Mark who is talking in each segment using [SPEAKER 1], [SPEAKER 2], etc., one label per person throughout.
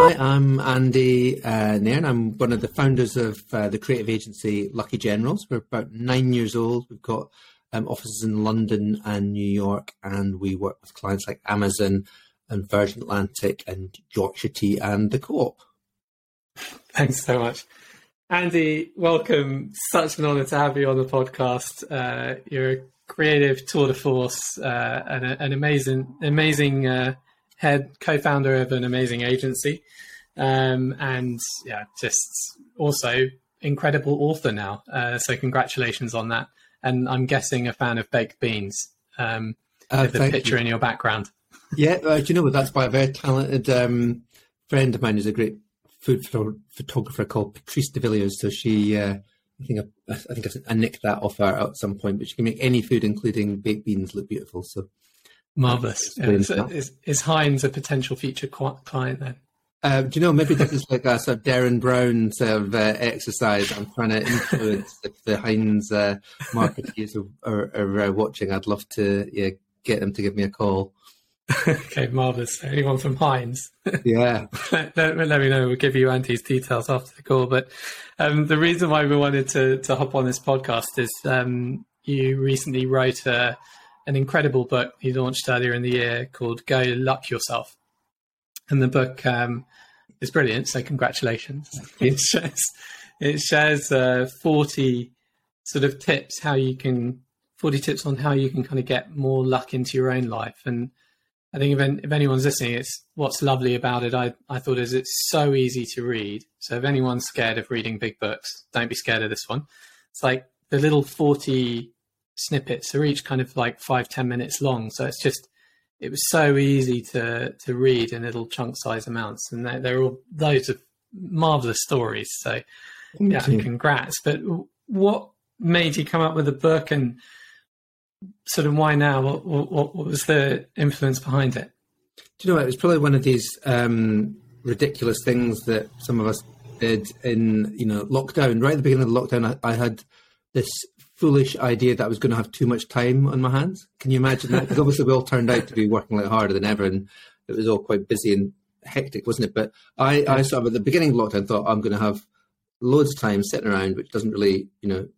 [SPEAKER 1] Hi, I'm Andy uh, Nairn. I'm one of the founders of uh, the creative agency Lucky Generals. We're about nine years old. We've got um, offices in London and New York, and we work with clients like Amazon and Virgin Atlantic and Yorkshire Tea and the Co-op.
[SPEAKER 2] Thanks so much. Andy, welcome. Such an honour to have you on the podcast. Uh, you're a creative tour de force uh, and a, an amazing, amazing uh, head, co-founder of an amazing agency, um, and yeah, just also incredible author now. Uh, so congratulations on that. And I'm guessing a fan of baked beans um, uh, with the picture you. in your background.
[SPEAKER 1] Yeah, uh, do you know what? That's by a very talented um, friend of mine who's a great food photographer called Patrice de Villiers. So she, uh, I think I, I think I, nicked that off her at some point. But she can make any food, including baked beans, look beautiful. So
[SPEAKER 2] marvelous. Yeah, is, is, a potential future client then?
[SPEAKER 1] Uh, do you know maybe this is like a sort of Derren Brown sort of uh, exercise? I'm trying to influence if the Heinz uh, marketeers are, are, are uh, watching. I'd love to yeah, get them to give me a call.
[SPEAKER 2] okay, marvelous. Anyone from Heinz?
[SPEAKER 1] Yeah.
[SPEAKER 2] let, let, me know. We'll give you Andy's details after the call. But um, the reason why we wanted to, to hop on this podcast is um, you recently wrote a, an incredible book he launched earlier in the year called Go Luck Yourself. And the book um, is brilliant. So congratulations. it shares, it shares uh, 40 sort of tips how you can 40 tips on how you can kind of get more luck into your own life and I think if, if anyone's listening, it's what's lovely about it. I, I thought is it's so easy to read. So if anyone's scared of reading big books, don't be scared of this one. It's like the little 40 snippets are each kind of like five ten minutes long. So it's just, it was so easy to, to read in little chunk size amounts. And they're, they're all loads of marvelous stories. So yeah, congrats. But what made you come up with a book and sort of why now? What, what, what was the influence behind it?
[SPEAKER 1] Do you know what? It was probably one of these um, ridiculous things that some of us did in you know lockdown. Right at the beginning of the lockdown, I, I had this foolish idea that I was going to have too much time on my hands. Can you imagine that? Because obviously we all turned out to be working like harder than ever, and it was all quite busy and hectic, wasn't it? But I, I sort of at the beginning of lockdown thought I'm going to have loads of time sitting around, which doesn't really, you know,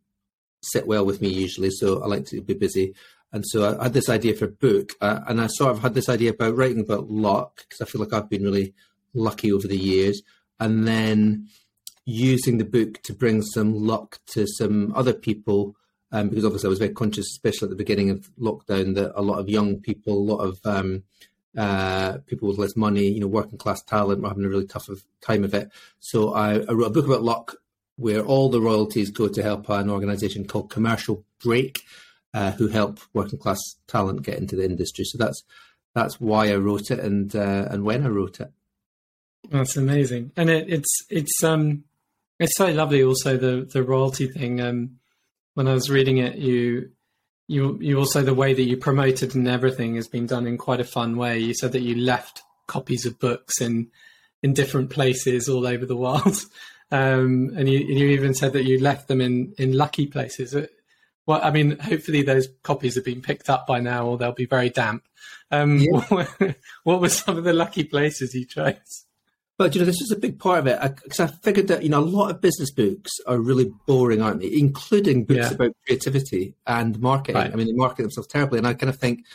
[SPEAKER 1] sit well with me usually. So I like to be busy. And so I had this idea for a book, uh, and I sort of had this idea about writing about luck because I feel like I've been really lucky over the years, and then using the book to bring some luck to some other people. Um, because obviously I was very conscious, especially at the beginning of lockdown, that a lot of young people, a lot of um, uh, people with less money, you know, working class talent were having a really tough time of it. So I, I wrote a book about luck where all the royalties go to help an organisation called Commercial Break, uh, who help working class talent get into the industry. So that's that's why I wrote it and uh, and when I wrote it.
[SPEAKER 2] That's amazing, and it, it's it's um it's so lovely. Also, the the royalty thing. Um, when I was reading it, you you you also the way that you promoted and everything has been done in quite a fun way. You said that you left copies of books in in different places all over the world. Um, and you, you even said that you left them in, in lucky places. Uh, well, I mean, hopefully those copies have been picked up by now, or they'll be very damp. Um, yeah. what were some of the lucky places you chose?
[SPEAKER 1] But you know, this is a big part of it because I, I, figured that you know a lot of business books are really boring, aren't they? Including books yeah. about creativity and marketing. Right. I mean, they market themselves terribly, and I kind of think,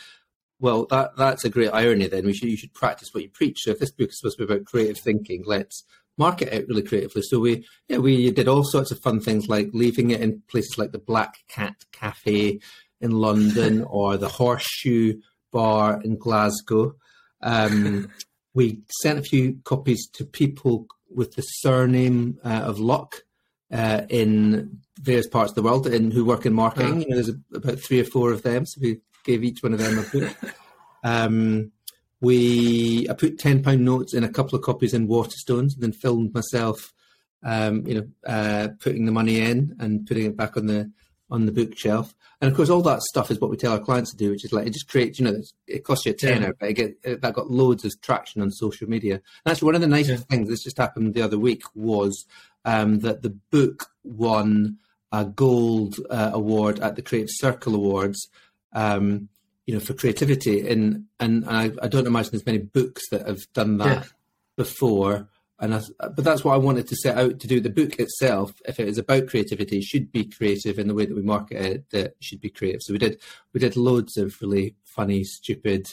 [SPEAKER 1] well, that that's a great irony. Then we should you should practice what you preach. So if this book is supposed to be about creative thinking, let's market it really creatively. So we, yeah, we did all sorts of fun things like leaving it in places like the Black Cat Cafe in London or the Horseshoe Bar in Glasgow. Um, we sent a few copies to people with the surname uh, of Luck uh, in various parts of the world and who work in marketing. You know, there's a, about three or four of them, so we gave each one of them a book. Um, we I put ten pound notes in a couple of copies in Waterstones, and then filmed myself, um, you know, uh, putting the money in and putting it back on the on the bookshelf. And of course, all that stuff is what we tell our clients to do, which is like it just creates, you know, it costs you a tenner, yeah. but it get, it, that got loads of traction on social media. And that's one of the nicest yeah. things. This just happened the other week was um, that the book won a gold uh, award at the Creative Circle Awards. Um, you know, for creativity. And and I, I don't imagine there's many books that have done that yeah. before. And I, but that's what I wanted to set out to do. The book itself, if it is about creativity, should be creative in the way that we market it. That should be creative. So we did we did loads of really funny, stupid,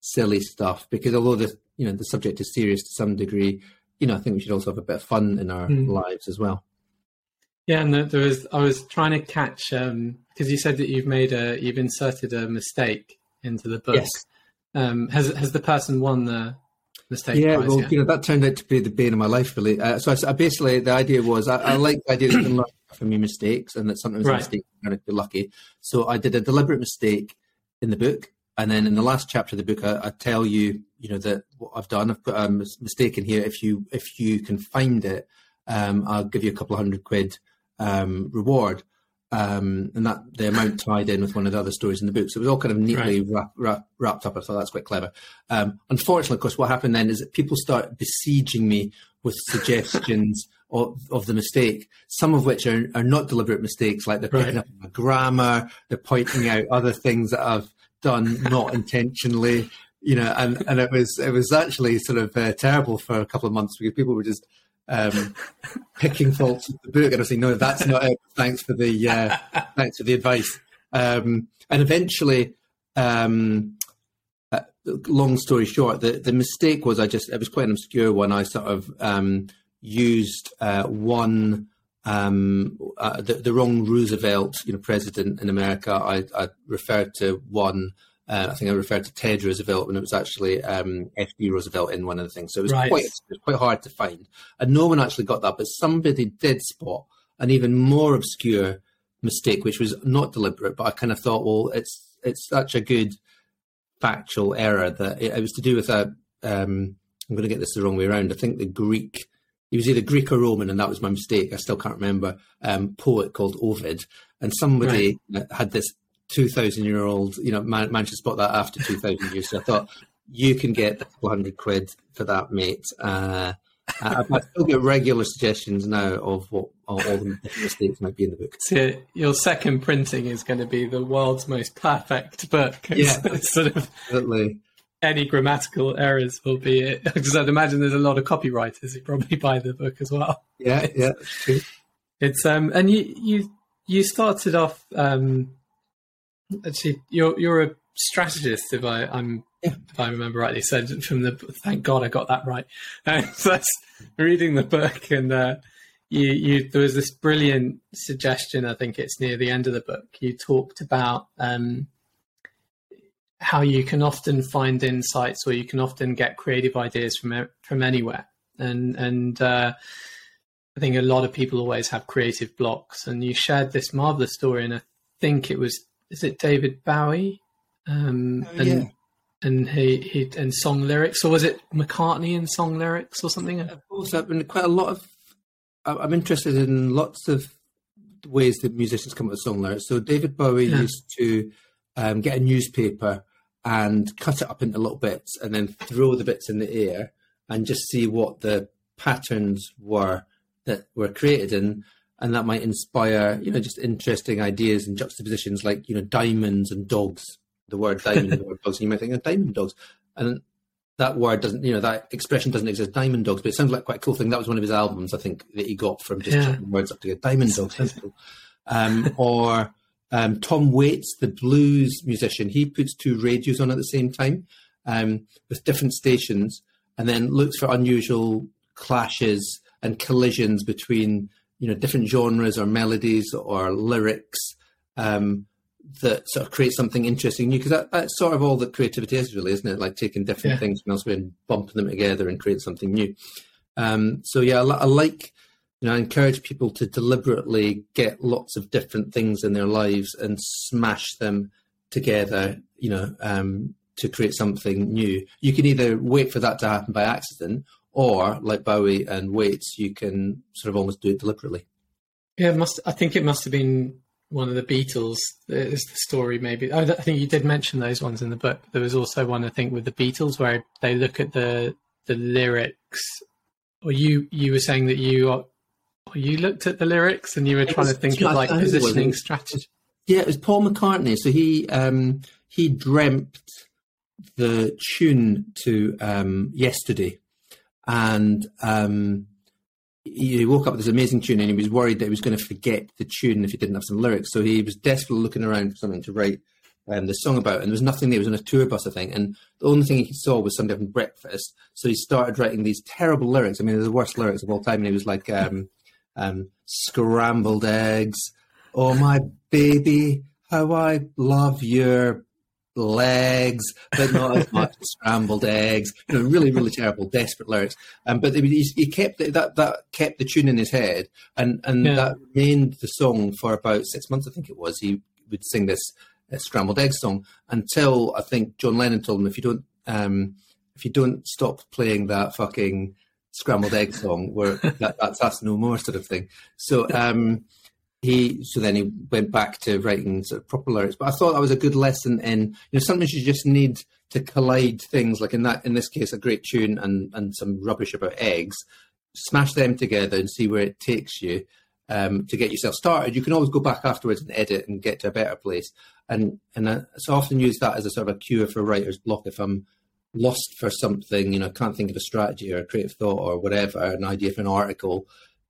[SPEAKER 1] silly stuff because although the you know the subject is serious to some degree, you know I think we should also have a bit of fun in our mm. lives as well.
[SPEAKER 2] Yeah, and there was I was trying to catch because um, you said that you've made a you've inserted a mistake into the book.
[SPEAKER 1] Yes.
[SPEAKER 2] Um, has has the person won the mistake?
[SPEAKER 1] Yeah, well,
[SPEAKER 2] yet?
[SPEAKER 1] you know that turned out to be the bane of my life, really. Uh, so I, I, basically the idea was I, I like the idea that you can learn from your mistakes, and that sometimes right. mistakes are be lucky. So I did a deliberate mistake in the book, and then in the last chapter of the book, I, I tell you, you know, that what I've done. I've put a mistake in here. If you if you can find it, um, I'll give you a couple of hundred quid um, reward. Um, and that the amount tied in with one of the other stories in the book. So it was all kind of neatly right. wrap, wrap, wrapped up. I thought that's quite clever. Um, unfortunately, of course, what happened then is that people start besieging me with suggestions of, of the mistake, some of which are, are not deliberate mistakes, like they're picking right. up my grammar, they're pointing out other things that I've done not intentionally, you know, and, and it was it was actually sort of uh, terrible for a couple of months because people were just um, picking faults with the book, and I say, no, that's not it. Thanks for the uh, thanks for the advice. Um, and eventually, um, uh, long story short, the the mistake was I just it was quite an obscure one. I sort of um, used uh, one. Um, uh, the, the wrong Roosevelt, you know, president in America. I, I referred to one uh, I think I referred to Ted Roosevelt when it was actually um, F.D. Roosevelt in one of the things. So it was right. quite it was quite hard to find, and no one actually got that. But somebody did spot an even more obscure mistake, which was not deliberate. But I kind of thought, well, it's it's such a good factual error that it, it was to do with a. Um, I'm going to get this the wrong way around. I think the Greek. He was either Greek or Roman, and that was my mistake. I still can't remember. Um, poet called Ovid, and somebody right. had this 2,000 year old, you know, man, managed to spot that after 2,000 years. So I thought, you can get a couple hundred quid for that, mate. Uh, I, I still get regular suggestions now of what all, the mistakes might be in the book.
[SPEAKER 2] So your second printing is going to be the world's most perfect book.
[SPEAKER 1] Yeah,
[SPEAKER 2] sort of
[SPEAKER 1] absolutely.
[SPEAKER 2] Any grammatical errors will be it. Because I'd imagine there's a lot of copywriters who probably buy the book as well.
[SPEAKER 1] Yeah, yeah,
[SPEAKER 2] it's, it's um, and you you you started off um actually, you're you're a strategist, if I I'm yeah. if I remember rightly. So from the thank God I got that right. Uh, so that's reading the book, and uh, you you there was this brilliant suggestion. I think it's near the end of the book. You talked about. Um, how you can often find insights or you can often get creative ideas from from anywhere and and uh, I think a lot of people always have creative blocks and you shared this marvelous story and I think it was is it David Bowie? Um,
[SPEAKER 1] oh, and, yeah.
[SPEAKER 2] and he, he and song lyrics, or was it McCartney and song lyrics or something?
[SPEAKER 1] Of course, I've been quite a lot of. I'm interested in lots of ways that musicians come up with song lyrics. So David Bowie yeah. used to um, get a newspaper and cut it up into little bits, and then throw the bits in the air and just see what the patterns were that were created. And and that might inspire you know just interesting ideas and juxtapositions like you know diamonds and dogs the word diamond and the word dogs and you might think of diamond dogs and that word doesn't you know that expression doesn't exist diamond dogs but it sounds like quite a cool thing that was one of his albums i think that he got from just yeah. words up together diamond dogs cool. um, or um, tom waits the blues musician he puts two radios on at the same time um, with different stations and then looks for unusual clashes and collisions between you know different genres or melodies or lyrics um, that sort of create something interesting new because that, that's sort of all that creativity is really isn't it? Like taking different yeah. things from elsewhere and bumping them together and create something new. Um, so yeah I, I, like you know I encourage people to deliberately get lots of different things in their lives and smash them together you know um, to create something new. You can either wait for that to happen by accident or like Bowie and Waits, you can sort of almost do it deliberately.
[SPEAKER 2] Yeah, must. I think it must have been one of the Beatles. Is the story maybe? I think you did mention those ones in the book. There was also one I think with the Beatles where they look at the the lyrics. Or you you were saying that you are, you looked at the lyrics and you were trying was, to think of like positioning strategy.
[SPEAKER 1] Yeah, it was Paul McCartney. So he um, he dreamt the tune to um, yesterday and um, he woke up with this amazing tune, and he was worried that he was going to forget the tune if he didn't have some lyrics. So he was desperately looking around for something to write um, the song about, and there was nothing there. He was on a tour bus, I think, and the only thing he saw was something having breakfast. So he started writing these terrible lyrics. I mean, they're the worst lyrics of all time. And he was like, um, um, "Scrambled eggs, oh my baby, how I love your legs, but not as much scrambled eggs. You know, really, really terrible, desperate lyrics. Um, but he, he kept the, that that kept the tune in his head, and and yeah. that remained the song for about six months. I think it was. He would sing this uh, scrambled egg song until I think John Lennon told him, if you don't um, if you don't stop playing that fucking scrambled egg song, where that, that's that's no more sort of thing. So. Um, he so then he went back to writing sort of proper lyrics. But I thought that was a good lesson in you know sometimes you just need to collide things like in that in this case a great tune and and some rubbish about eggs, smash them together and see where it takes you. Um, to get yourself started, you can always go back afterwards and edit and get to a better place. And and I so often use that as a sort of a cure for writer's block. If I'm lost for something, you know, can't think of a strategy or a creative thought or whatever, an idea for an article,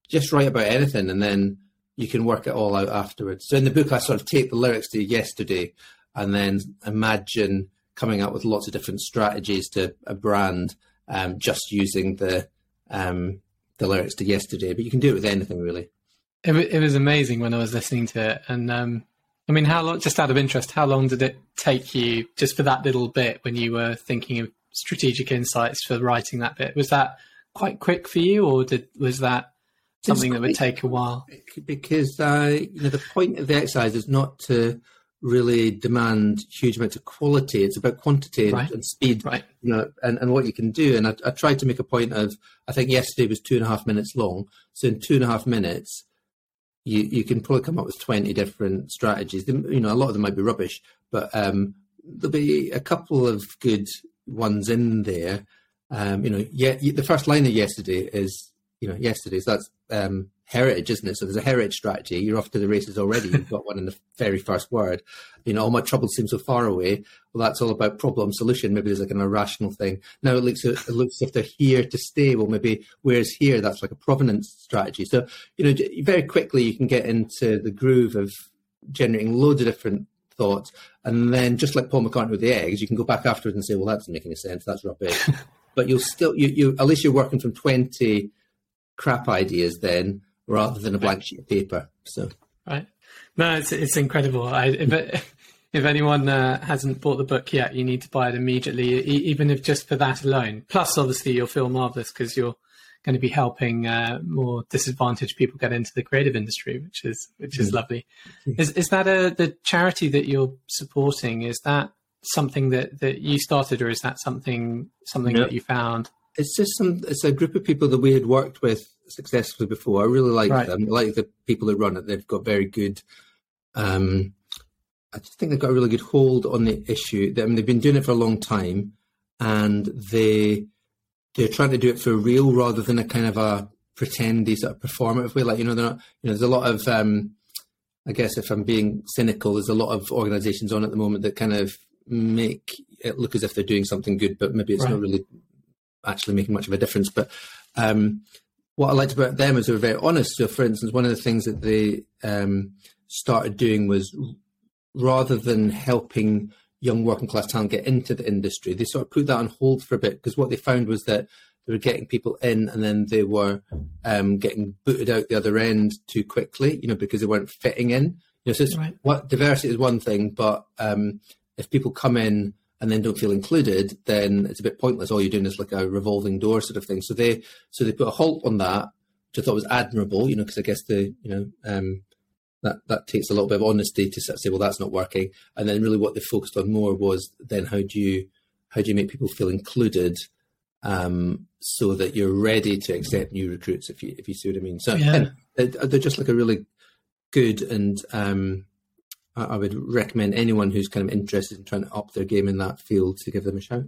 [SPEAKER 1] just write about anything and then you can work it all out afterwards. So in the book, I sort of take the lyrics to yesterday and then imagine coming up with lots of different strategies to a brand um, just using the um, the lyrics to yesterday. But you can do it with anything really.
[SPEAKER 2] It, it was amazing when I was listening to it, and um, I mean, how long? Just out of interest, how long did it take you just for that little bit when you were thinking of strategic insights for writing that bit? Was that quite quick for you, or did was that something that would take a while.
[SPEAKER 1] Because uh, you know the point of the exercise is not to really demand huge amounts of quality. It's about quantity right. and speed,
[SPEAKER 2] right.
[SPEAKER 1] you know, and, and what you can do. And I, I, tried to make a point of, I think yesterday was two and a half minutes long. So in two and a half minutes, you, you can probably come up with 20 different strategies. You know, a lot of them might be rubbish, but um, there'll be a couple of good ones in there. Um, you know, yeah, the first line of yesterday is, you know, yesterday's, that's um, heritage, isn't it? So there's a heritage strategy. You're off to the races already. You've got one in the very first word. You know, all my troubles seem so far away. Well, that's all about problem solution. Maybe there's like an irrational thing. Now it looks it looks if they're here to stay. Well, maybe where's here? That's like a provenance strategy. So you know, very quickly you can get into the groove of generating loads of different thoughts, and then just like Paul McCartney with the eggs, you can go back afterwards and say, well, that doesn't make any sense. That's rubbish. but you'll still you you at least you're working from twenty crap ideas then rather than a blank sheet of paper. So
[SPEAKER 2] right, no, it's it's incredible. I, if if anyone uh, hasn't bought the book yet, you need to buy it immediately, even if just for that alone. Plus, obviously, you'll feel marvelous because you're going to be helping uh, more disadvantaged people get into the creative industry, which is which is mm. lovely. Is is that a the charity that you're supporting? Is that something that, that you started, or is that something something that you found?
[SPEAKER 1] It's just some it's a group of people that we had worked with successfully before. I really like right. them. I like the people that run it. They've got very good. Um, I just think they've got a really good hold on the issue. I mean, they've been doing it for a long time, and they they're trying to do it for real rather than a kind of a pretendy sort of performative way. Like you know, they're not. You know, there's a lot of. Um, I guess if I'm being cynical, there's a lot of organisations on at the moment that kind of make it look as if they're doing something good, but maybe it's right. not really actually making much of a difference. But um, what I liked about them is they were very honest. So, for instance, one of the things that they um, started doing was rather than helping young working class talent get into the industry, they sort of put that on hold for a bit because what they found was that they were getting people in and then they were um, getting booted out the other end too quickly, you know, because they weren't fitting in. You know, so right. what diversity is one thing, but um, if people come in and then don't feel included, then it's a bit pointless. All you're doing is like a revolving door sort of thing. So they so they put a halt on that, which I thought was admirable. You know, because I guess the you know um, that that takes a little bit of honesty to say, well, that's not working. And then really what they focused on more was then how do you how do you make people feel included, um, so that you're ready to accept new recruits if you if you see what I mean. So yeah. they're just like a really good and um, I would recommend anyone who's kind of interested in trying to up their game in that field to give them a shout.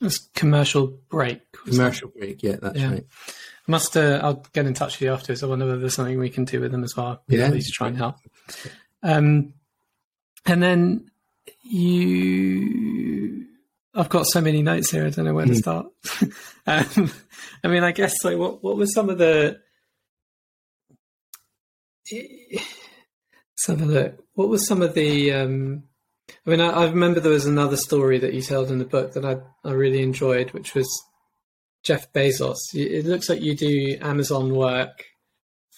[SPEAKER 2] It's commercial break.
[SPEAKER 1] Commercial break, yeah, that's yeah. right.
[SPEAKER 2] I must. Uh, I'll get in touch with you afterwards. I wonder whether there's something we can do with them as well. Yeah, to try and help. Um, and then you I've got so many notes here. I don't know where to hmm. start. um, I mean, I guess like what what were some of the let's have a look. What was some of the? Um, I mean, I, I, remember there was another story that you told in the book that I I really enjoyed, which was Jeff Bezos. It looks like you do Amazon work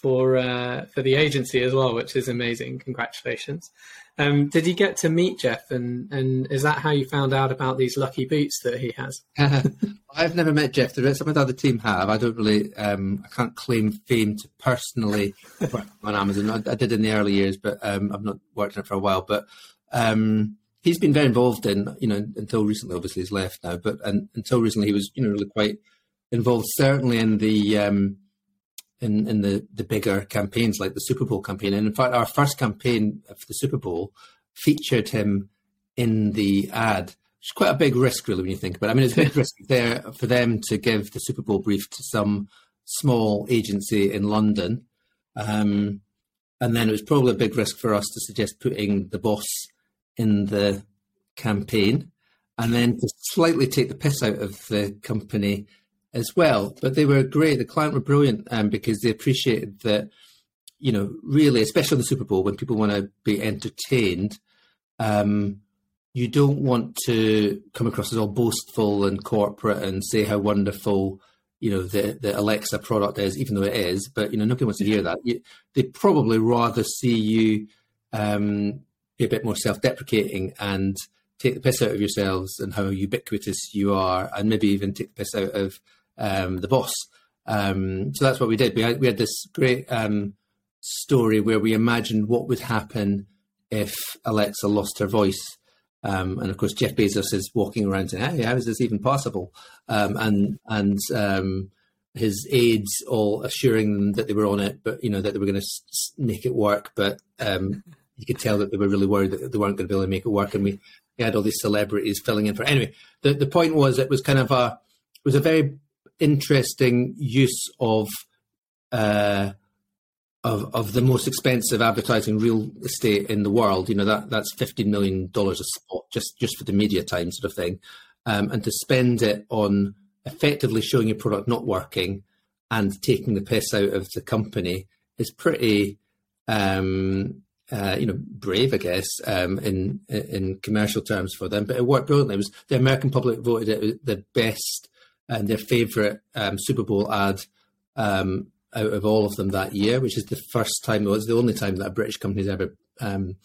[SPEAKER 2] for uh, for the agency as well, which is amazing. Congratulations. Um, did you get to meet Jeff, and and is that how you found out about these lucky boots that he has?
[SPEAKER 1] I've never met Jeff. Some of the other team have. I don't really. Um, I can't claim fame to personally on Amazon. I, I, did in the early years, but um, I've not worked on it for a while. But um, he's been very involved in, you know, until recently. Obviously, he's left now, but and, until recently, he was, you know, really quite involved. Certainly in the um, in in the the bigger campaigns like the Super Bowl campaign. And in fact, our first campaign for the Super Bowl featured him in the ad. It's quite a big risk, really, when you think about it. I mean, it's a big risk there for them to give the Super Bowl brief to some small agency in London. Um, and then it was probably a big risk for us to suggest putting the boss in the campaign and then to slightly take the piss out of the company as well. But they were great. The client were brilliant um, because they appreciated that, you know, really, especially on the Super Bowl when people want to be entertained, um, you don't want to come across as all boastful and corporate and say how wonderful, you know, the, the Alexa product is, even though it is. But, you know, nobody wants to hear that. You, they probably rather see you um, be a bit more self deprecating and take the piss out of yourselves and how ubiquitous you are, and maybe even take the piss out of um, the boss. Um, so that's what we did. We had, we had this great um, story where we imagined what would happen if Alexa lost her voice. Um, and of course, Jeff Bezos is walking around saying, "Hey, how is this even possible?" Um, and and um, his aides all assuring them that they were on it, but you know that they were going to s- make it work. But you could tell that they were really worried that they weren't going to be able to make it work. And we, we had all these celebrities filling in for. It. Anyway, the the point was it was kind of a it was a very interesting use of uh, of of the most expensive advertising real estate in the world. You know that that's fifteen million dollars a spot just just for the media time sort of thing, um, and to spend it on effectively showing your product not working and taking the piss out of the company is pretty. Um, uh, you know, brave, I guess, um, in in commercial terms for them, but it worked brilliantly. It was the American public voted it the best and their favourite um, Super Bowl ad um, out of all of them that year, which is the first time, it was the only time that a British company's ever um,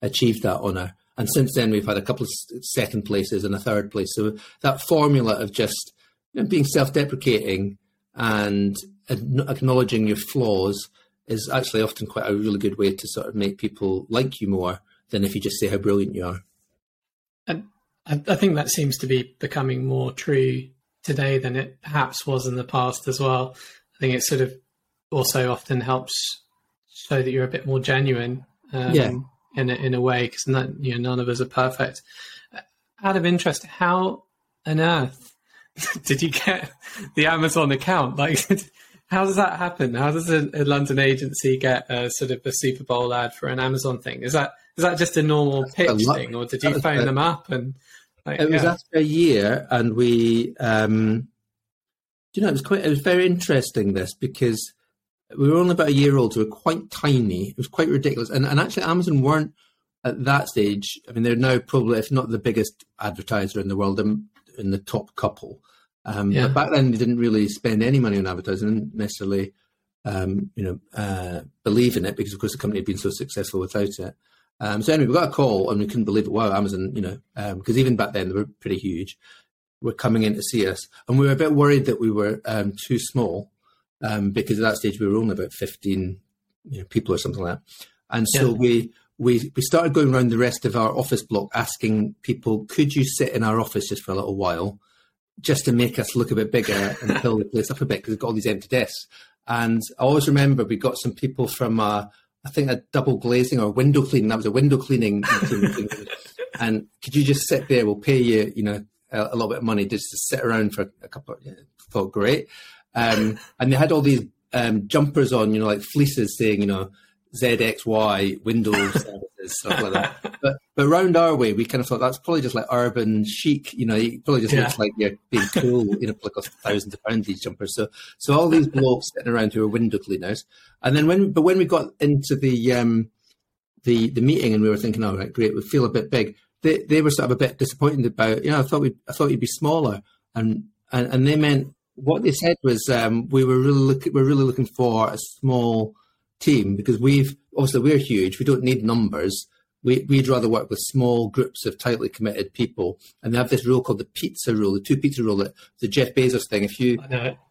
[SPEAKER 1] achieved that honour. And since then, we've had a couple of second places and a third place. So that formula of just you know, being self-deprecating and acknowledging your flaws is actually often quite a really good way to sort of make people like you more than if you just say how brilliant you are.
[SPEAKER 2] And I think that seems to be becoming more true today than it perhaps was in the past as well. I think it sort of also often helps show that you're a bit more genuine. Um, yeah. In a, in a way, because you know none of us are perfect. Out of interest, how on earth did you get the Amazon account? Like, how does that happen? How does a, a, London agency get a sort of a Super Bowl ad for an Amazon thing? Is that is that just a normal pitch thing, or did you phone them up and
[SPEAKER 1] it was after a year, and we, um, you know, it was quite, it was very interesting this because we were only about a year old, so we were quite tiny. It was quite ridiculous, and and actually, Amazon weren't at that stage. I mean, they're now probably, if not the biggest advertiser in the world, in, in the top couple. Um, yeah. But back then, they didn't really spend any money on advertising, didn't necessarily, um, you know, uh, believe in it because, of course, the company had been so successful without it. Um, so anyway, we got a call and we couldn't believe it. Wow, Amazon, you know, because um, even back then they were pretty huge. Were coming in to see us, and we were a bit worried that we were um, too small um, because at that stage we were only about fifteen you know, people or something like that. And so yeah. we we we started going around the rest of our office block asking people, could you sit in our office just for a little while, just to make us look a bit bigger and fill the place up a bit because we've got all these empty desks. And I always remember we got some people from. Uh, I think a double glazing or window cleaning. That was a window cleaning. and could you just sit there? We'll pay you, you know, a, a little bit of money just to sit around for a couple. Of, yeah, thought great. Um, and they had all these um, jumpers on, you know, like fleeces saying, you know, ZXY Windows services, stuff like that. But but around our way, we kind of thought that's probably just like urban chic. You know, it probably just yeah. looks like you're being cool. you know, like thousands of pounds these jumpers. So so all these blokes sitting around who are window cleaners, and then when but when we got into the um the the meeting and we were thinking, all oh, right, great, we feel a bit big. They they were sort of a bit disappointed about. You know, I thought we I thought you'd be smaller, and and and they meant what they said was um, we were really look, we're really looking for a small team because we've obviously we're huge. We don't need numbers. We, we'd rather work with small groups of tightly committed people. And they have this rule called the pizza rule, the two pizza rule, that the Jeff Bezos thing. If you,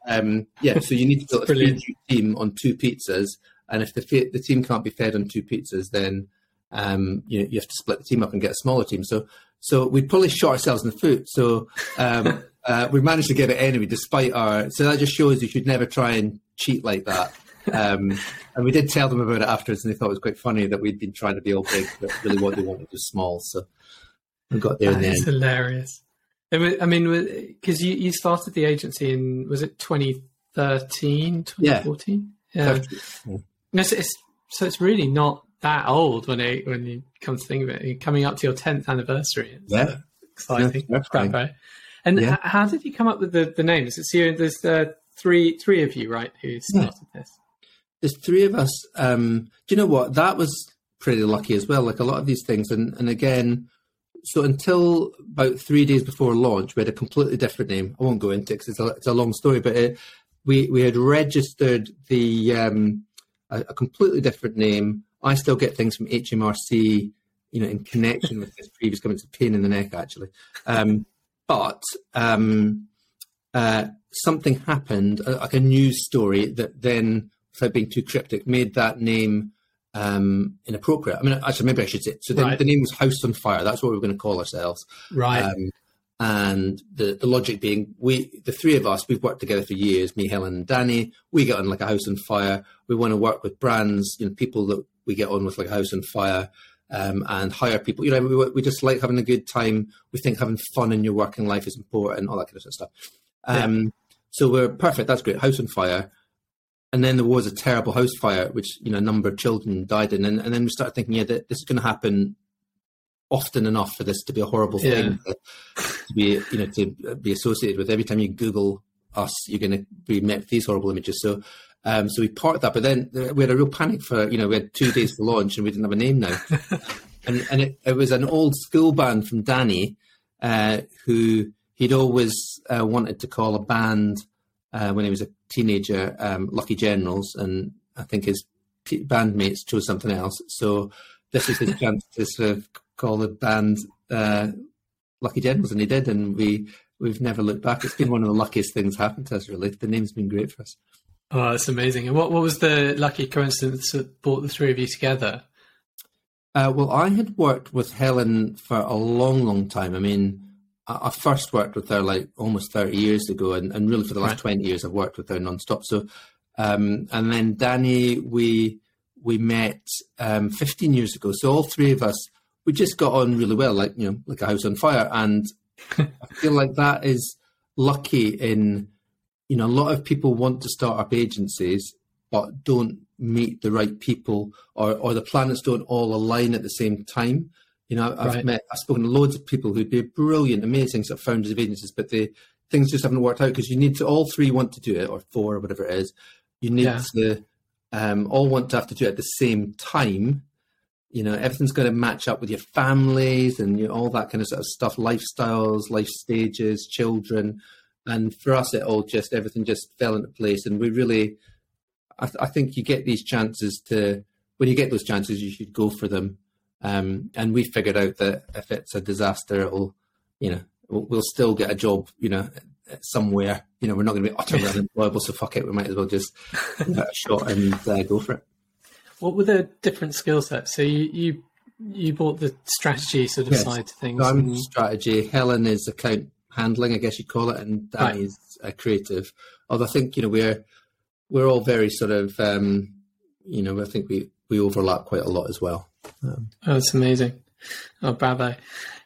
[SPEAKER 1] um, yeah, so you need to build a team on two pizzas, and if the the team can't be fed on two pizzas, then um, you know, you have to split the team up and get a smaller team. So so we probably shot ourselves in the foot. So um, uh, we managed to get it anyway, despite our. So that just shows you should never try and cheat like that. Um, and we did tell them about it afterwards, and they thought it was quite funny that we'd been trying to be all big, but really what they wanted was small. So we got there.
[SPEAKER 2] That is hilarious. I mean, because you, you started the agency in was it 2013, 2014? Yeah. yeah. No, so, it's, so it's really not that old when it when you come to think of it. You're coming up to your 10th anniversary. It's
[SPEAKER 1] yeah.
[SPEAKER 2] Exciting. Yeah, right? And yeah. how did you come up with the, the names? It's you. There's uh, three three of you, right? Who started yeah. this?
[SPEAKER 1] There's three of us. Um, do you know what? That was pretty lucky as well. Like a lot of these things, and and again, so until about three days before launch, we had a completely different name. I won't go into it because it's a, it's a long story, but it, we we had registered the um, a, a, completely different name. I still get things from HMRC, you know, in connection with this previous. It's a pain in the neck, actually. Um, but um, uh, something happened, like a news story that then without being too cryptic, made that name um, inappropriate. I mean, actually, maybe I should say. So the, right. the, name was House on Fire. That's what we are going to call ourselves.
[SPEAKER 2] Right. Um,
[SPEAKER 1] and the, the logic being, we the three of us, we've worked together for years. Me, Helen, and Danny. We get on like a house on fire. We want to work with brands, you know, people that we get on with like a house on fire. Um, and hire people. You know, we, we just like having a good time. We think having fun in your working life is important, all that kind of stuff. Um, yeah. So we're perfect. That's great. House on fire and then there was a terrible house fire, which you know a number of children died in, and, and then we started thinking, yeah, that this is going to happen often enough for this to be a horrible yeah. thing to, to, be, you know, to be associated with. Every time you Google us, you're going to be met with these horrible images. So, um, so we parked that, but then we had a real panic for, you know, we had two days for launch and we didn't have a name now, and and it, it, was an old school band from Danny, uh, who he'd always uh, wanted to call a band uh, when he was a teenager, um, Lucky Generals, and I think his bandmates chose something else. So this is his chance to sort of call the band uh, Lucky Generals, and he did, and we we've never looked back. It's been one of the luckiest things happened to us. Really, the name's been great for us.
[SPEAKER 2] Oh, that's amazing! And what what was the lucky coincidence that brought the three of you together?
[SPEAKER 1] Uh, well, I had worked with Helen for a long, long time. I mean, I first worked with her like almost 30 years ago, and, and really for the last 20 years, I've worked with her nonstop. So, um, and then Danny, we we met um, 15 years ago. So all three of us, we just got on really well, like you know, like a house on fire. And I feel like that is lucky. In you know, a lot of people want to start up agencies, but don't meet the right people, or or the planets don't all align at the same time. You know, I've right. met, I've spoken to loads of people who'd be brilliant, amazing sort of founders of agencies, but the things just haven't worked out because you need to all three want to do it, or four, or whatever it is. You need yeah. to um, all want to have to do it at the same time. You know, everything's got to match up with your families and you know, all that kind of sort of stuff, lifestyles, life stages, children. And for us, it all just everything just fell into place, and we really, I, th- I think you get these chances to when you get those chances, you should go for them um, and we figured out that if it's a disaster, it'll, you know, we'll, we'll still get a job, you know, somewhere. You know, we're not going to be utterly unemployable, so fuck it. We might as well just give a shot and uh, go for it.
[SPEAKER 2] What were the different skill sets? So you, you you bought the strategy sort of yes. side to things.
[SPEAKER 1] I'm and... strategy. Helen is account handling, I guess you'd call it, and Danny's right. a creative. Although I think you know we're we're all very sort of um, you know I think we we overlap quite a lot as well.
[SPEAKER 2] Um, oh, that's amazing. Oh, bravo.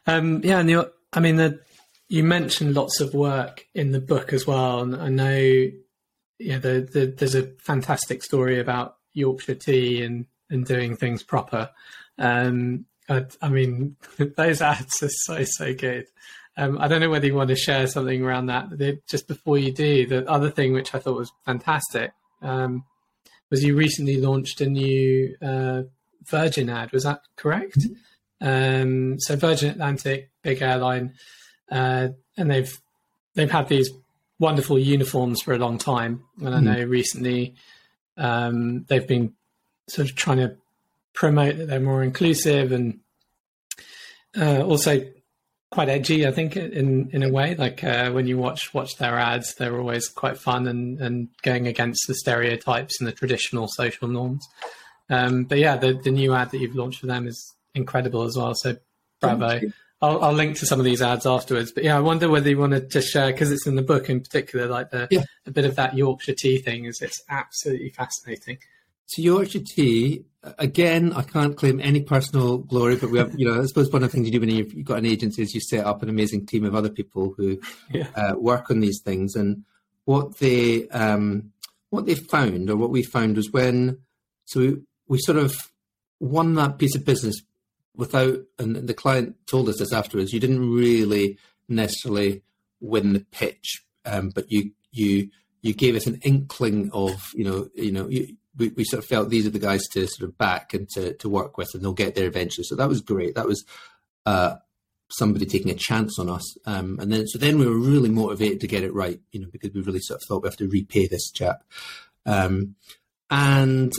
[SPEAKER 2] Um, yeah, and you I mean, the, you mentioned lots of work in the book as well, and I know, yeah, the, the, there's a fantastic story about Yorkshire tea and and doing things proper. Um, I, I, mean, those ads are so so good. Um, I don't know whether you want to share something around that. Just before you do, the other thing which I thought was fantastic um, was you recently launched a new uh, Virgin ad. Was that correct? Mm-hmm. Um, so Virgin Atlantic, big airline, uh, and they've they've had these wonderful uniforms for a long time. And I mm-hmm. know recently um, they've been sort of trying to promote that they're more inclusive and uh, also quite edgy. I think in in a way, like uh, when you watch watch their ads, they're always quite fun and and going against the stereotypes and the traditional social norms. Um, but yeah, the the new ad that you've launched for them is incredible as well. So bravo. I'll, I'll, link to some of these ads afterwards. But yeah, I wonder whether you want to just share because it's in the book in particular, like the yeah. a bit of that Yorkshire tea thing is it's absolutely fascinating.
[SPEAKER 1] So Yorkshire tea, again, I can't claim any personal glory, but we have, you know, I suppose one of the things you do when you've, you've got an agency is you set up an amazing team of other people who yeah. uh, work on these things. And what they um, what they found, or what we found, was when so we, sort of won that piece of business without, and the client told us this afterwards, you didn't really necessarily win the pitch, um, but you you you gave us an inkling of, you know, you know, you, we, we sort of felt these are the guys to sort of back and to, to work with, and they'll get there eventually. So that was great. That was uh, somebody taking a chance on us, um, and then so then we were really motivated to get it right, you know, because we really sort of thought we have to repay this chap. Um, and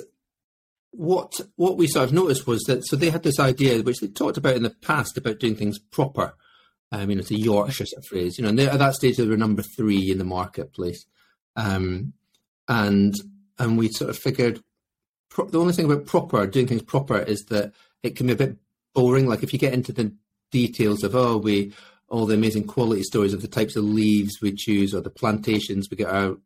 [SPEAKER 1] what what we sort of noticed was that so they had this idea which they talked about in the past about doing things proper. I mean, it's a Yorkshire sort of phrase, you know. And at that stage, they were number three in the marketplace, um, and and we sort of figured pro- the only thing about proper doing things proper is that it can be a bit boring. Like if you get into the details of oh we all the amazing quality stories of the types of leaves we choose or the plantations we get our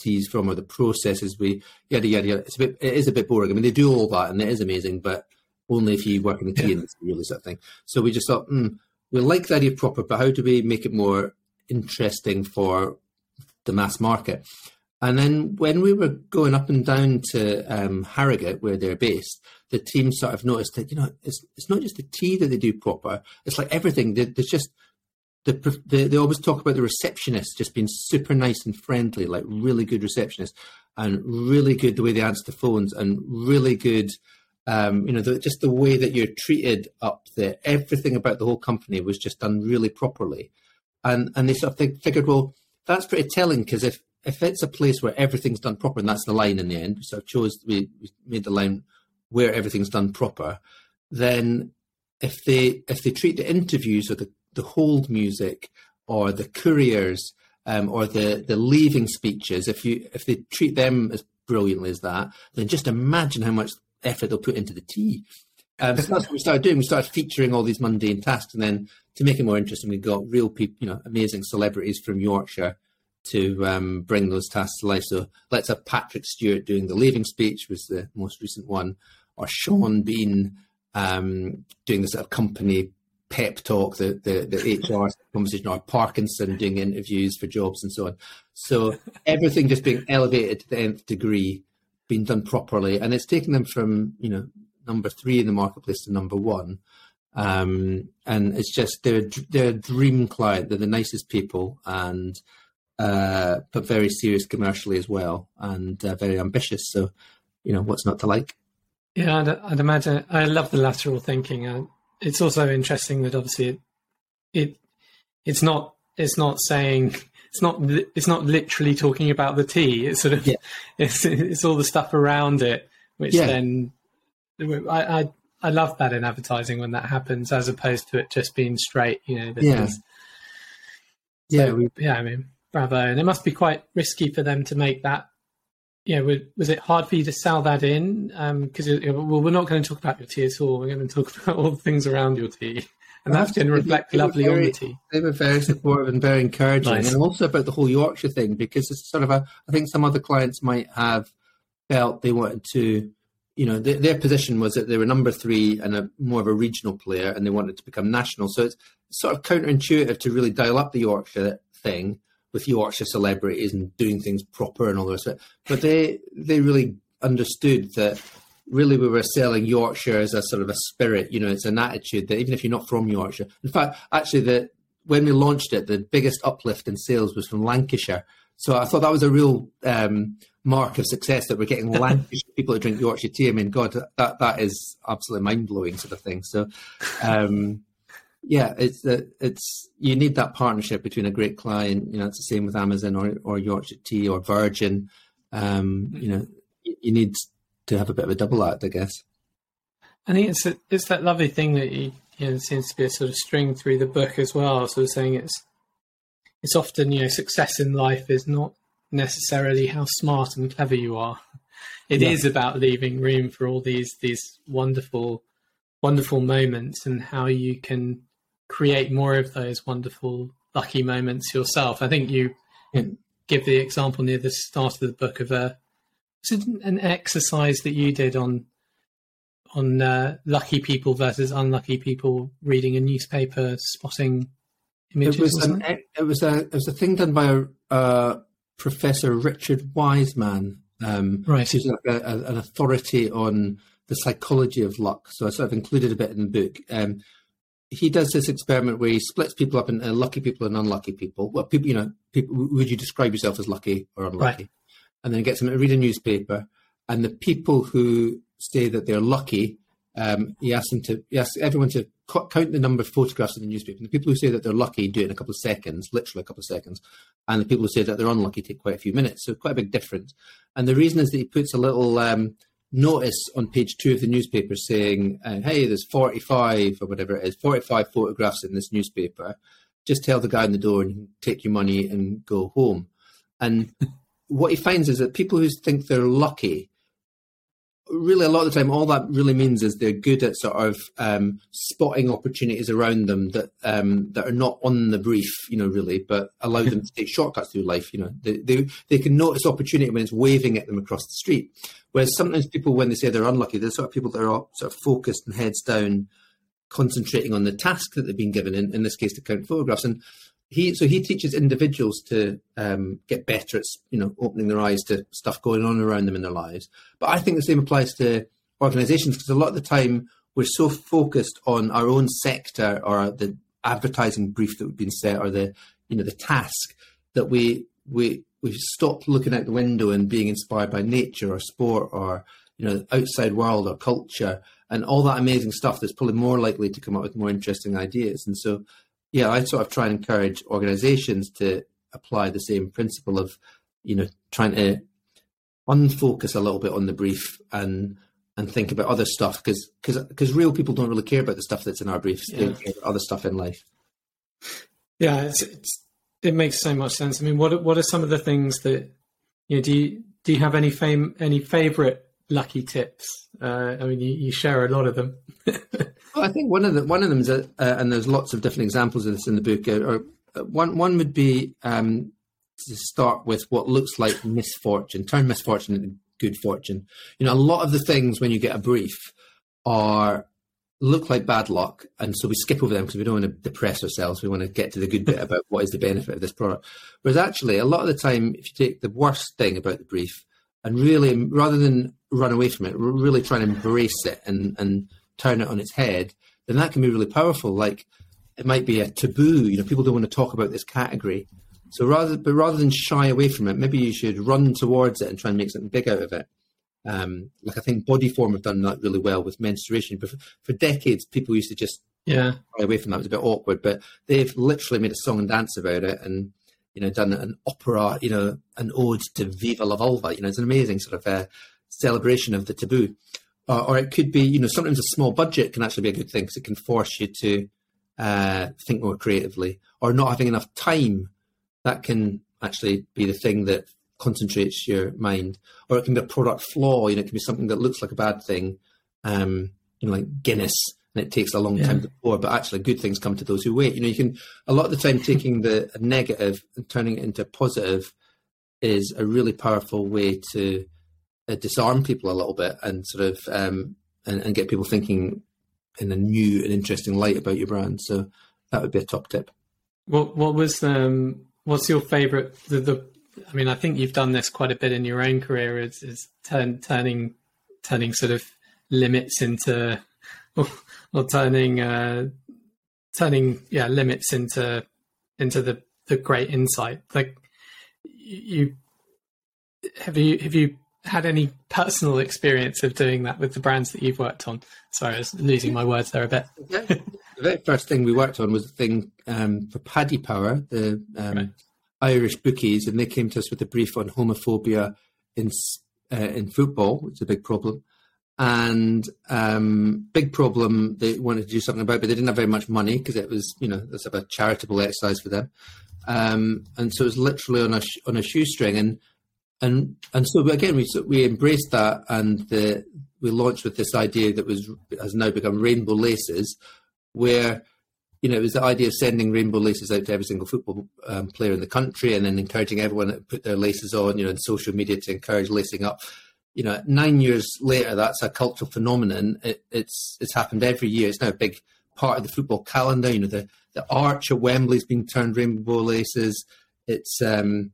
[SPEAKER 1] teas from or the processes we yada yada yada. It's a bit it is a bit boring. I mean they do all that and it is amazing, but only if you work in the tea yeah. industry really sort of thing. So we just thought, mm, we like the idea of proper, but how do we make it more interesting for the mass market? And then when we were going up and down to um, Harrogate, where they're based, the team sort of noticed that you know it's it's not just the tea that they do proper; it's like everything. There's just the, the, they always talk about the receptionist just being super nice and friendly, like really good receptionist, and really good the way they answer the phones, and really good, um, you know, the, just the way that you're treated up there. Everything about the whole company was just done really properly, and and they sort of think, figured, well, that's pretty telling because if if it's a place where everything's done proper, and that's the line in the end, so I chose we, we made the line where everything's done proper, then if they if they treat the interviews or the the hold music or the couriers um, or the the leaving speeches, if you if they treat them as brilliantly as that, then just imagine how much effort they'll put into the tea. Um, so that's what we started doing. We started featuring all these mundane tasks, and then to make it more interesting, we got real people, you know, amazing celebrities from Yorkshire to um, bring those tasks to life. So let's have Patrick Stewart doing the leaving speech, was the most recent one, or Sean Bean um, doing the sort of company pep talk, the the, the HR conversation, or Parkinson doing interviews for jobs and so on. So everything just being elevated to the nth degree, being done properly, and it's taken them from you know number three in the marketplace to number one. Um, and it's just they're they're a dream client. They're the nicest people, and uh, but very serious commercially as well, and uh, very ambitious. So, you know, what's not to like?
[SPEAKER 2] Yeah, I'd, I'd imagine. I love the lateral thinking. Uh, it's also interesting that obviously it, it it's not it's not saying it's not it's not literally talking about the tea. It's sort of yeah. it's it's all the stuff around it, which yeah. then I, I I love that in advertising when that happens, as opposed to it just being straight. You know,
[SPEAKER 1] yeah, so,
[SPEAKER 2] yeah, we, yeah. I mean, bravo, and it must be quite risky for them to make that yeah, was it hard for you to sell that in? Because um, well, we're not going to talk about your tea at all. We're going to talk about all the things around your tea, and that's going to reflect lovely very, on the tea.
[SPEAKER 1] They were very supportive and very encouraging, nice. and also about the whole Yorkshire thing because it's sort of a. I think some other clients might have felt they wanted to, you know, their, their position was that they were number three and a more of a regional player, and they wanted to become national. So it's sort of counterintuitive to really dial up the Yorkshire thing with Yorkshire celebrities and doing things proper and all the rest of it. But they they really understood that really we were selling Yorkshire as a sort of a spirit. You know, it's an attitude that even if you're not from Yorkshire, in fact, actually, the when we launched it, the biggest uplift in sales was from Lancashire. So I thought that was a real um, mark of success that we're getting Lancashire people to drink Yorkshire tea. I mean, God, that that is absolutely mind blowing sort of thing. So. Um, yeah, it's it's you need that partnership between a great client. You know, it's the same with Amazon or or Yorkshire Tea or Virgin. Um, you know, you need to have a bit of a double act, I guess.
[SPEAKER 2] I think it's a, it's that lovely thing that you, you know seems to be a sort of string through the book as well. Sort of saying it's it's often you know success in life is not necessarily how smart and clever you are. It yeah. is about leaving room for all these these wonderful wonderful moments and how you can create more of those wonderful lucky moments yourself. I think you give the example near the start of the book of a an exercise that you did on on uh, lucky people versus unlucky people reading a newspaper, spotting images.
[SPEAKER 1] It was, an, it? it was a it was a thing done by a, uh, Professor Richard Wiseman, um,
[SPEAKER 2] right?
[SPEAKER 1] Who's like a, a, an authority on the psychology of luck. So I sort of included a bit in the book. Um, he does this experiment where he splits people up into lucky people and unlucky people. Well, people, you know, people, would you describe yourself as lucky or unlucky? Right and then gets them to read a newspaper. And the people who say that they're lucky, um, he asks them to he asks everyone to count the number of photographs in the newspaper. And the people who say that they're lucky do it in a couple of seconds, literally a couple of seconds, and the people who say that they're unlucky take quite a few minutes. So quite a big difference. And the reason is that he puts a little um, notice on page two of the newspaper saying, uh, "Hey, there's 45 or whatever it is, 45 photographs in this newspaper. Just tell the guy in the door and take your money and go home." And what he finds is that people who think they're lucky, really a lot of the time, all that really means is they're good at sort of um, spotting opportunities around them that um, that are not on the brief, you know, really, but allow them to take shortcuts through life. You know, they, they they can notice opportunity when it's waving at them across the street. Whereas sometimes people, when they say they're unlucky, they're sort of people that are sort of focused and heads down, concentrating on the task that they've been given. In, in this case, to count photographs and he so he teaches individuals to um, get better at you know opening their eyes to stuff going on around them in their lives. But I think the same applies to organisations because a lot of the time we're so focused on our own sector or the advertising brief that we've been set or the you know the task that we we we stop looking out the window and being inspired by nature or sport or you know outside world or culture and all that amazing stuff that's probably more likely to come up with more interesting ideas and so yeah, I sort of try and encourage organizations to apply the same principle of, you know, trying to unfocus a little bit on the brief and and think about other stuff because because because real people don't really care about the stuff that's in our briefs. Yeah. They care about other stuff in life.
[SPEAKER 2] Yeah, it's, it's, it makes so much sense. I mean, what what are some of the things that you know? Do you do you have any fame any favorite lucky tips? Uh, I mean, you, you, share a lot of them.
[SPEAKER 1] well, I think one of the one of them is, uh, and there's lots of different examples of this in the book. Uh, or uh, one one would be um, to start with what looks like misfortune, turn misfortune into good fortune. You know, a lot of the things when you get a brief are look like bad luck, and so we skip over them because we don't want to depress ourselves. We want to get to the good bit about what is the benefit of this product. Whereas actually, a lot of the time, if you take the worst thing about the brief and really, rather than run away from it, really try and embrace it and, and turn it on its head, then that can be really powerful. Like it might be a taboo, you know, people don't want to talk about this category. So rather, but rather than shy away from it, maybe you should run towards it and try and make something big out of it. Um, like I think Bodyform have done that really well with menstruation. But for, for decades, people used to just
[SPEAKER 2] yeah
[SPEAKER 1] shy away from that. It was a bit awkward, but they've literally made a song and dance about it, and you know, done an opera, you know, an ode to Viva la Vulva. You know, it's an amazing sort of uh, celebration of the taboo. Uh, or it could be, you know, sometimes a small budget can actually be a good thing because it can force you to uh, think more creatively. Or not having enough time, that can actually be the thing that concentrates your mind. Or it can be a product flaw, you know, it can be something that looks like a bad thing, um, you know, like Guinness and it takes a long yeah. time to pour, but actually good things come to those who wait. You know, you can a lot of the time taking the negative and turning it into positive is a really powerful way to uh, disarm people a little bit and sort of um, and, and, get people thinking in a new and interesting light about your brand. So that would be a top tip.
[SPEAKER 2] What what was um what's your favorite the, the I mean I think you've done this quite a bit in your own career is is turn, turning turning sort of limits into or, or turning uh, turning yeah limits into into the the great insight. Like you have you have you had any personal experience of doing that with the brands that you've worked on? Sorry, I was losing my words there a bit.
[SPEAKER 1] the very first thing we worked on was the thing um, for Paddy Power, the um, right. Irish bookies, and they came to us with a brief on homophobia in uh, in football, which is a big problem. And um, big problem they wanted to do something about, but they didn't have very much money because it was, you know, it's a charitable exercise for them. Um, and so it was literally on a on a shoestring, and and and so again we we embraced that, and the, we launched with this idea that was has now become rainbow laces, where you know it was the idea of sending rainbow laces out to every single football um, player in the country, and then encouraging everyone to put their laces on, you know, in social media to encourage lacing up. You know, nine years later, that's a cultural phenomenon. It, it's it's happened every year. It's now a big part of the football calendar. You know, the the arch at Wembley's been turned rainbow laces. It's um,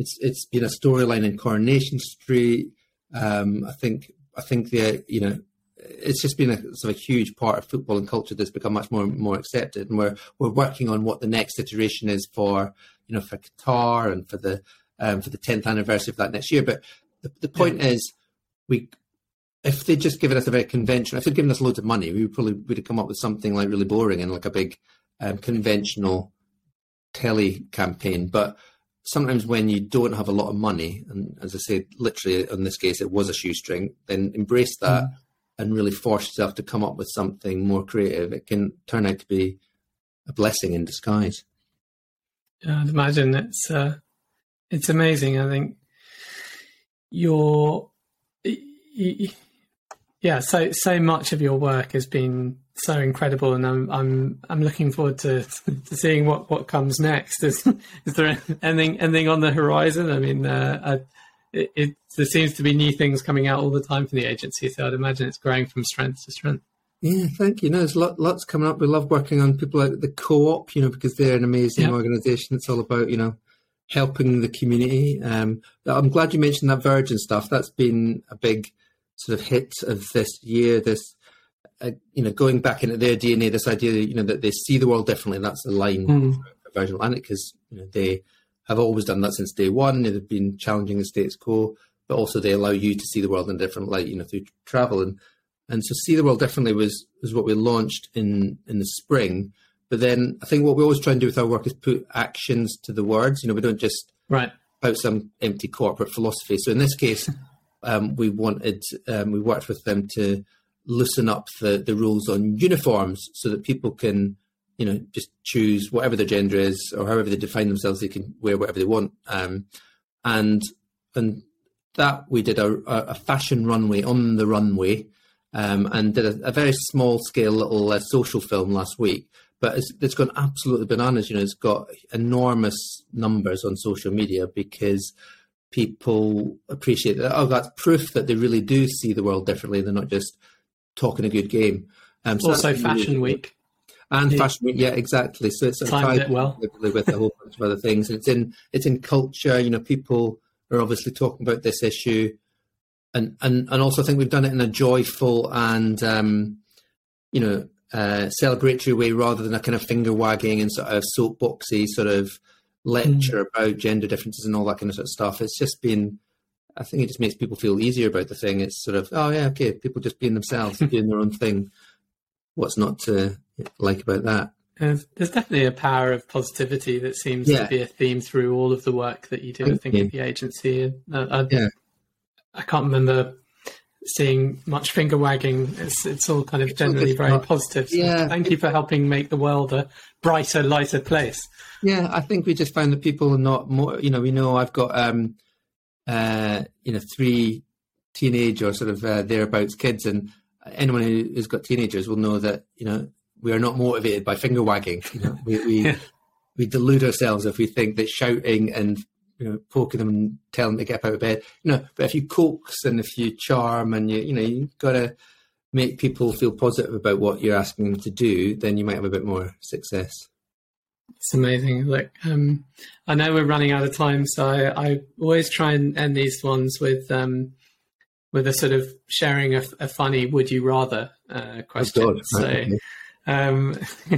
[SPEAKER 1] it's it's been a storyline in Coronation Street. Um, I think I think the you know it's just been a sort of a huge part of football and culture that's become much more more accepted, and we're we're working on what the next iteration is for you know for Qatar and for the um, for the tenth anniversary of that next year. But the, the point yeah. is, we if they'd just given us a very conventional, if they'd given us loads of money, we would probably would have come up with something like really boring and like a big um, conventional telly campaign. But sometimes when you don't have a lot of money, and as I said, literally in this case, it was a shoestring, then embrace that mm. and really force yourself to come up with something more creative. It can turn out to be a blessing in disguise.
[SPEAKER 2] Yeah, I'd imagine it's uh, it's amazing. I think your yeah, so so much of your work has been so incredible, and I'm I'm I'm looking forward to, to seeing what, what comes next. Is is there anything anything on the horizon? I mean, uh, I, it, it, there seems to be new things coming out all the time for the agency, so I'd imagine it's growing from strength to strength.
[SPEAKER 1] Yeah, thank you. No, there's lot, lots coming up. We love working on people like the co-op, you know, because they're an amazing yep. organisation. It's all about you know helping the community. Um, I'm glad you mentioned that Virgin stuff. That's been a big sort of hit of this year. This uh, you know, going back into their DNA, this idea, you know, that they see the world differently, and that's the line mm. for Virgin Atlantic, because you know they have always done that since day one. They've been challenging the status quo, but also they allow you to see the world in a different light, you know, through travel and and so see the world differently was was what we launched in in the spring. But then I think what we always try and do with our work is put actions to the words. You know, we don't just
[SPEAKER 2] right
[SPEAKER 1] out some empty corporate philosophy. So in this case, um, we wanted um, we worked with them to loosen up the, the rules on uniforms so that people can, you know, just choose whatever their gender is or however they define themselves, they can wear whatever they want. Um, and and that we did a, a fashion runway on the runway um, and did a, a, very small scale little uh, social film last week. But it's, it's gone absolutely bananas. You know, it's got enormous numbers on social media because people appreciate that. Oh, that's proof that they really do see the world differently. They're not just talking a good game.
[SPEAKER 2] Um, so also, Fashion really Week.
[SPEAKER 1] And yeah. Fashion Week, yeah, exactly. So it's
[SPEAKER 2] tied it well
[SPEAKER 1] with a whole bunch of other things. And it's in it's in culture. You know, people are obviously talking about this issue, and and and also I think we've done it in a joyful and um, you know uh, celebratory way rather than a kind of finger wagging and sort of soapboxy sort of lecture mm. about gender differences and all that kind of, sort of stuff. It's just been I think it just makes people feel easier about the thing. It's sort of, oh yeah, okay, people just being themselves, doing their own thing. What's not to like about that?
[SPEAKER 2] There's, there's definitely a power of positivity that seems yeah. to be a theme through all of the work that you do. Thank I think you. at the agency. I, I, yeah. I can't remember seeing much finger wagging. It's it's all kind of generally very positive. So yeah. Thank you for helping make the world a brighter, lighter place.
[SPEAKER 1] Yeah, I think we just found that people are not more. You know, we know I've got um, uh, you know, three teenage or sort of uh, thereabouts kids, and anyone who's got teenagers will know that you know we are not motivated by finger wagging. You know, we we, we delude ourselves if we think that shouting and you know poking them and telling them to get up out of bed. You know, but if you coax and if you charm and you you know you got to make people feel positive about what you're asking them to do, then you might have a bit more success.
[SPEAKER 2] It's amazing. Look, um, I know we're running out of time, so I, I, always try and end these ones with um, with a sort of sharing a, a funny "Would you rather" uh, question. Oh so, um,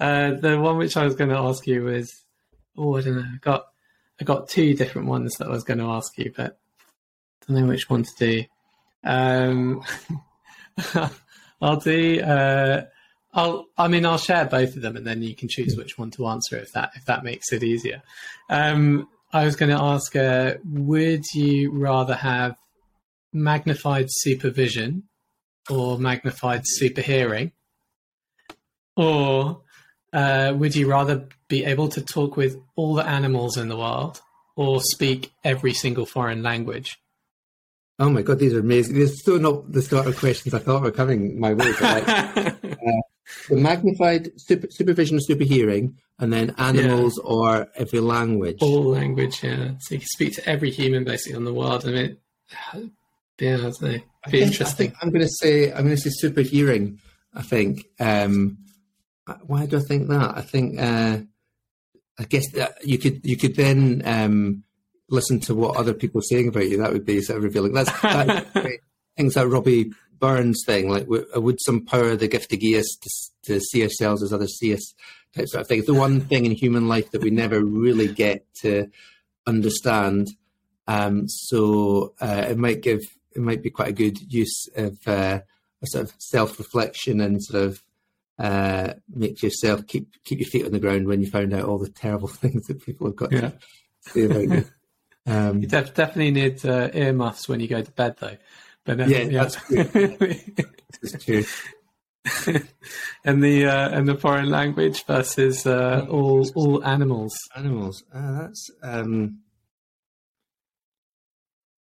[SPEAKER 2] uh, the one which I was going to ask you was, oh, I don't know. I got I got two different ones that I was going to ask you, but I don't know which one to do. Um, I'll do. Uh, I'll. I mean, I'll share both of them, and then you can choose which one to answer if that if that makes it easier. Um, I was going to ask, uh, would you rather have magnified supervision or magnified super hearing? Or uh, would you rather be able to talk with all the animals in the world or speak every single foreign language?
[SPEAKER 1] Oh my god, these are amazing. These are still not the sort of questions I thought were coming my way. But like, uh, the magnified super, supervision, super hearing, and then animals yeah. or every language.
[SPEAKER 2] All language, yeah. So you can speak to every human basically on the world. I mean, yeah, that's Be think, interesting.
[SPEAKER 1] I am going to say I'm going to say super hearing. I think. Um, why do I think that? I think. Uh, I guess that you could you could then um, listen to what other people are saying about you. That would be sort of revealing. That's that, things like Robbie Burns thing. Like, would some power the gift to give us to, to see ourselves as others see us? Type sort of thing. It's the one thing in human life that we never really get to understand. Um, so uh, it might give it might be quite a good use of uh, a sort of self reflection and sort of uh, make yourself keep keep your feet on the ground when you find out all the terrible things that people have got yeah. to say about you.
[SPEAKER 2] Um, you def- definitely need uh, earmuffs when you go to bed, though.
[SPEAKER 1] But yeah, yeah, that's true. that's true.
[SPEAKER 2] and the uh, and the foreign language versus uh, all all animals.
[SPEAKER 1] Animals. Uh, that's. Um,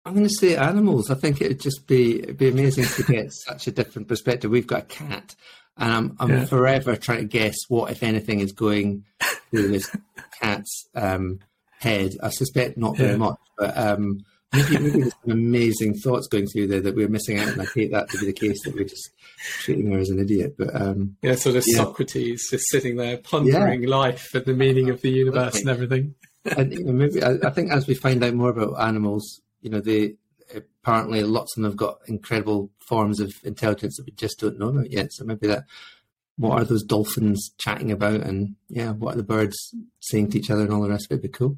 [SPEAKER 1] I'm going to say animals. I think it'd just be it'd be amazing to get such a different perspective. We've got a cat, and I'm I'm yeah. forever trying to guess what, if anything, is going through this cat's um, head. I suspect not very yeah. much, but um, maybe, maybe there's some amazing thoughts going through there that we're missing out, and I hate that to be the case that we're just treating her as an idiot. But um,
[SPEAKER 2] yeah, sort of yeah. Socrates just sitting there pondering life and the meaning of the universe and everything.
[SPEAKER 1] and you know, maybe I, I, think as we find out more about animals, you know, they apparently lots of them have got incredible forms of intelligence that we just don't know about yet. So maybe that what are those dolphins chatting about, and yeah, what are the birds saying to each other, and all the rest of it would be cool.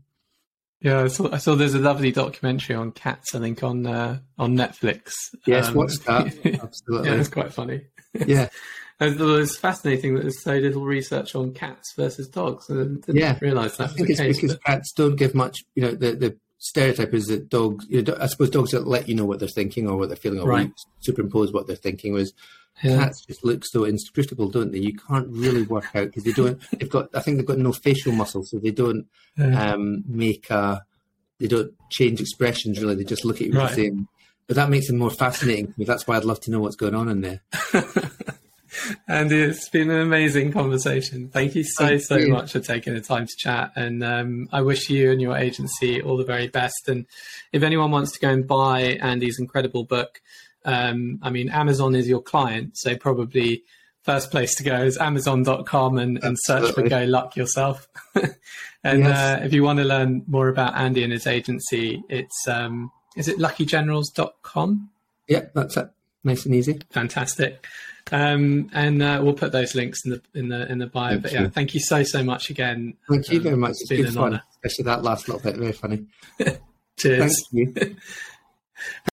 [SPEAKER 2] Yeah, I saw, I saw there's a lovely documentary on cats, I think, on uh, on Netflix.
[SPEAKER 1] Yes, um, what's that? Absolutely.
[SPEAKER 2] yeah, it's quite funny.
[SPEAKER 1] Yeah.
[SPEAKER 2] it's fascinating that there's so little research on cats versus dogs. I didn't
[SPEAKER 1] yeah.
[SPEAKER 2] realise that.
[SPEAKER 1] I think it's
[SPEAKER 2] case,
[SPEAKER 1] because but... cats don't give much, you know, the, the stereotype is that dogs, you know, I suppose dogs that let you know what they're thinking or what they're feeling or right. superimpose what they're thinking was yeah. cats just look so inscrutable, don't they? You can't really work out because they don't. They've got. I think they've got no facial muscles, so they don't yeah. um, make a. They don't change expressions really. They just look at you right. the same. But that makes them more fascinating to me. That's why I'd love to know what's going on in there.
[SPEAKER 2] and it's been an amazing conversation. Thank you so Thank so you. much for taking the time to chat. And um, I wish you and your agency all the very best. And if anyone wants to go and buy Andy's incredible book, um, I mean, Amazon is your client, so probably first place to go is Amazon.com and, and search for Go Luck yourself. and yes. uh, if you want to learn more about Andy and his agency, it's um, is it luckygenerals.com?
[SPEAKER 1] Yeah, that's it. Nice and easy.
[SPEAKER 2] Fantastic. Um, and uh, we'll put those links in the in the in the bio. Thank but yeah, thank you so so much again.
[SPEAKER 1] Thank you very much. It's, it's been an fun, honor. especially that last little bit. Very funny.
[SPEAKER 2] Cheers.
[SPEAKER 1] Thank you.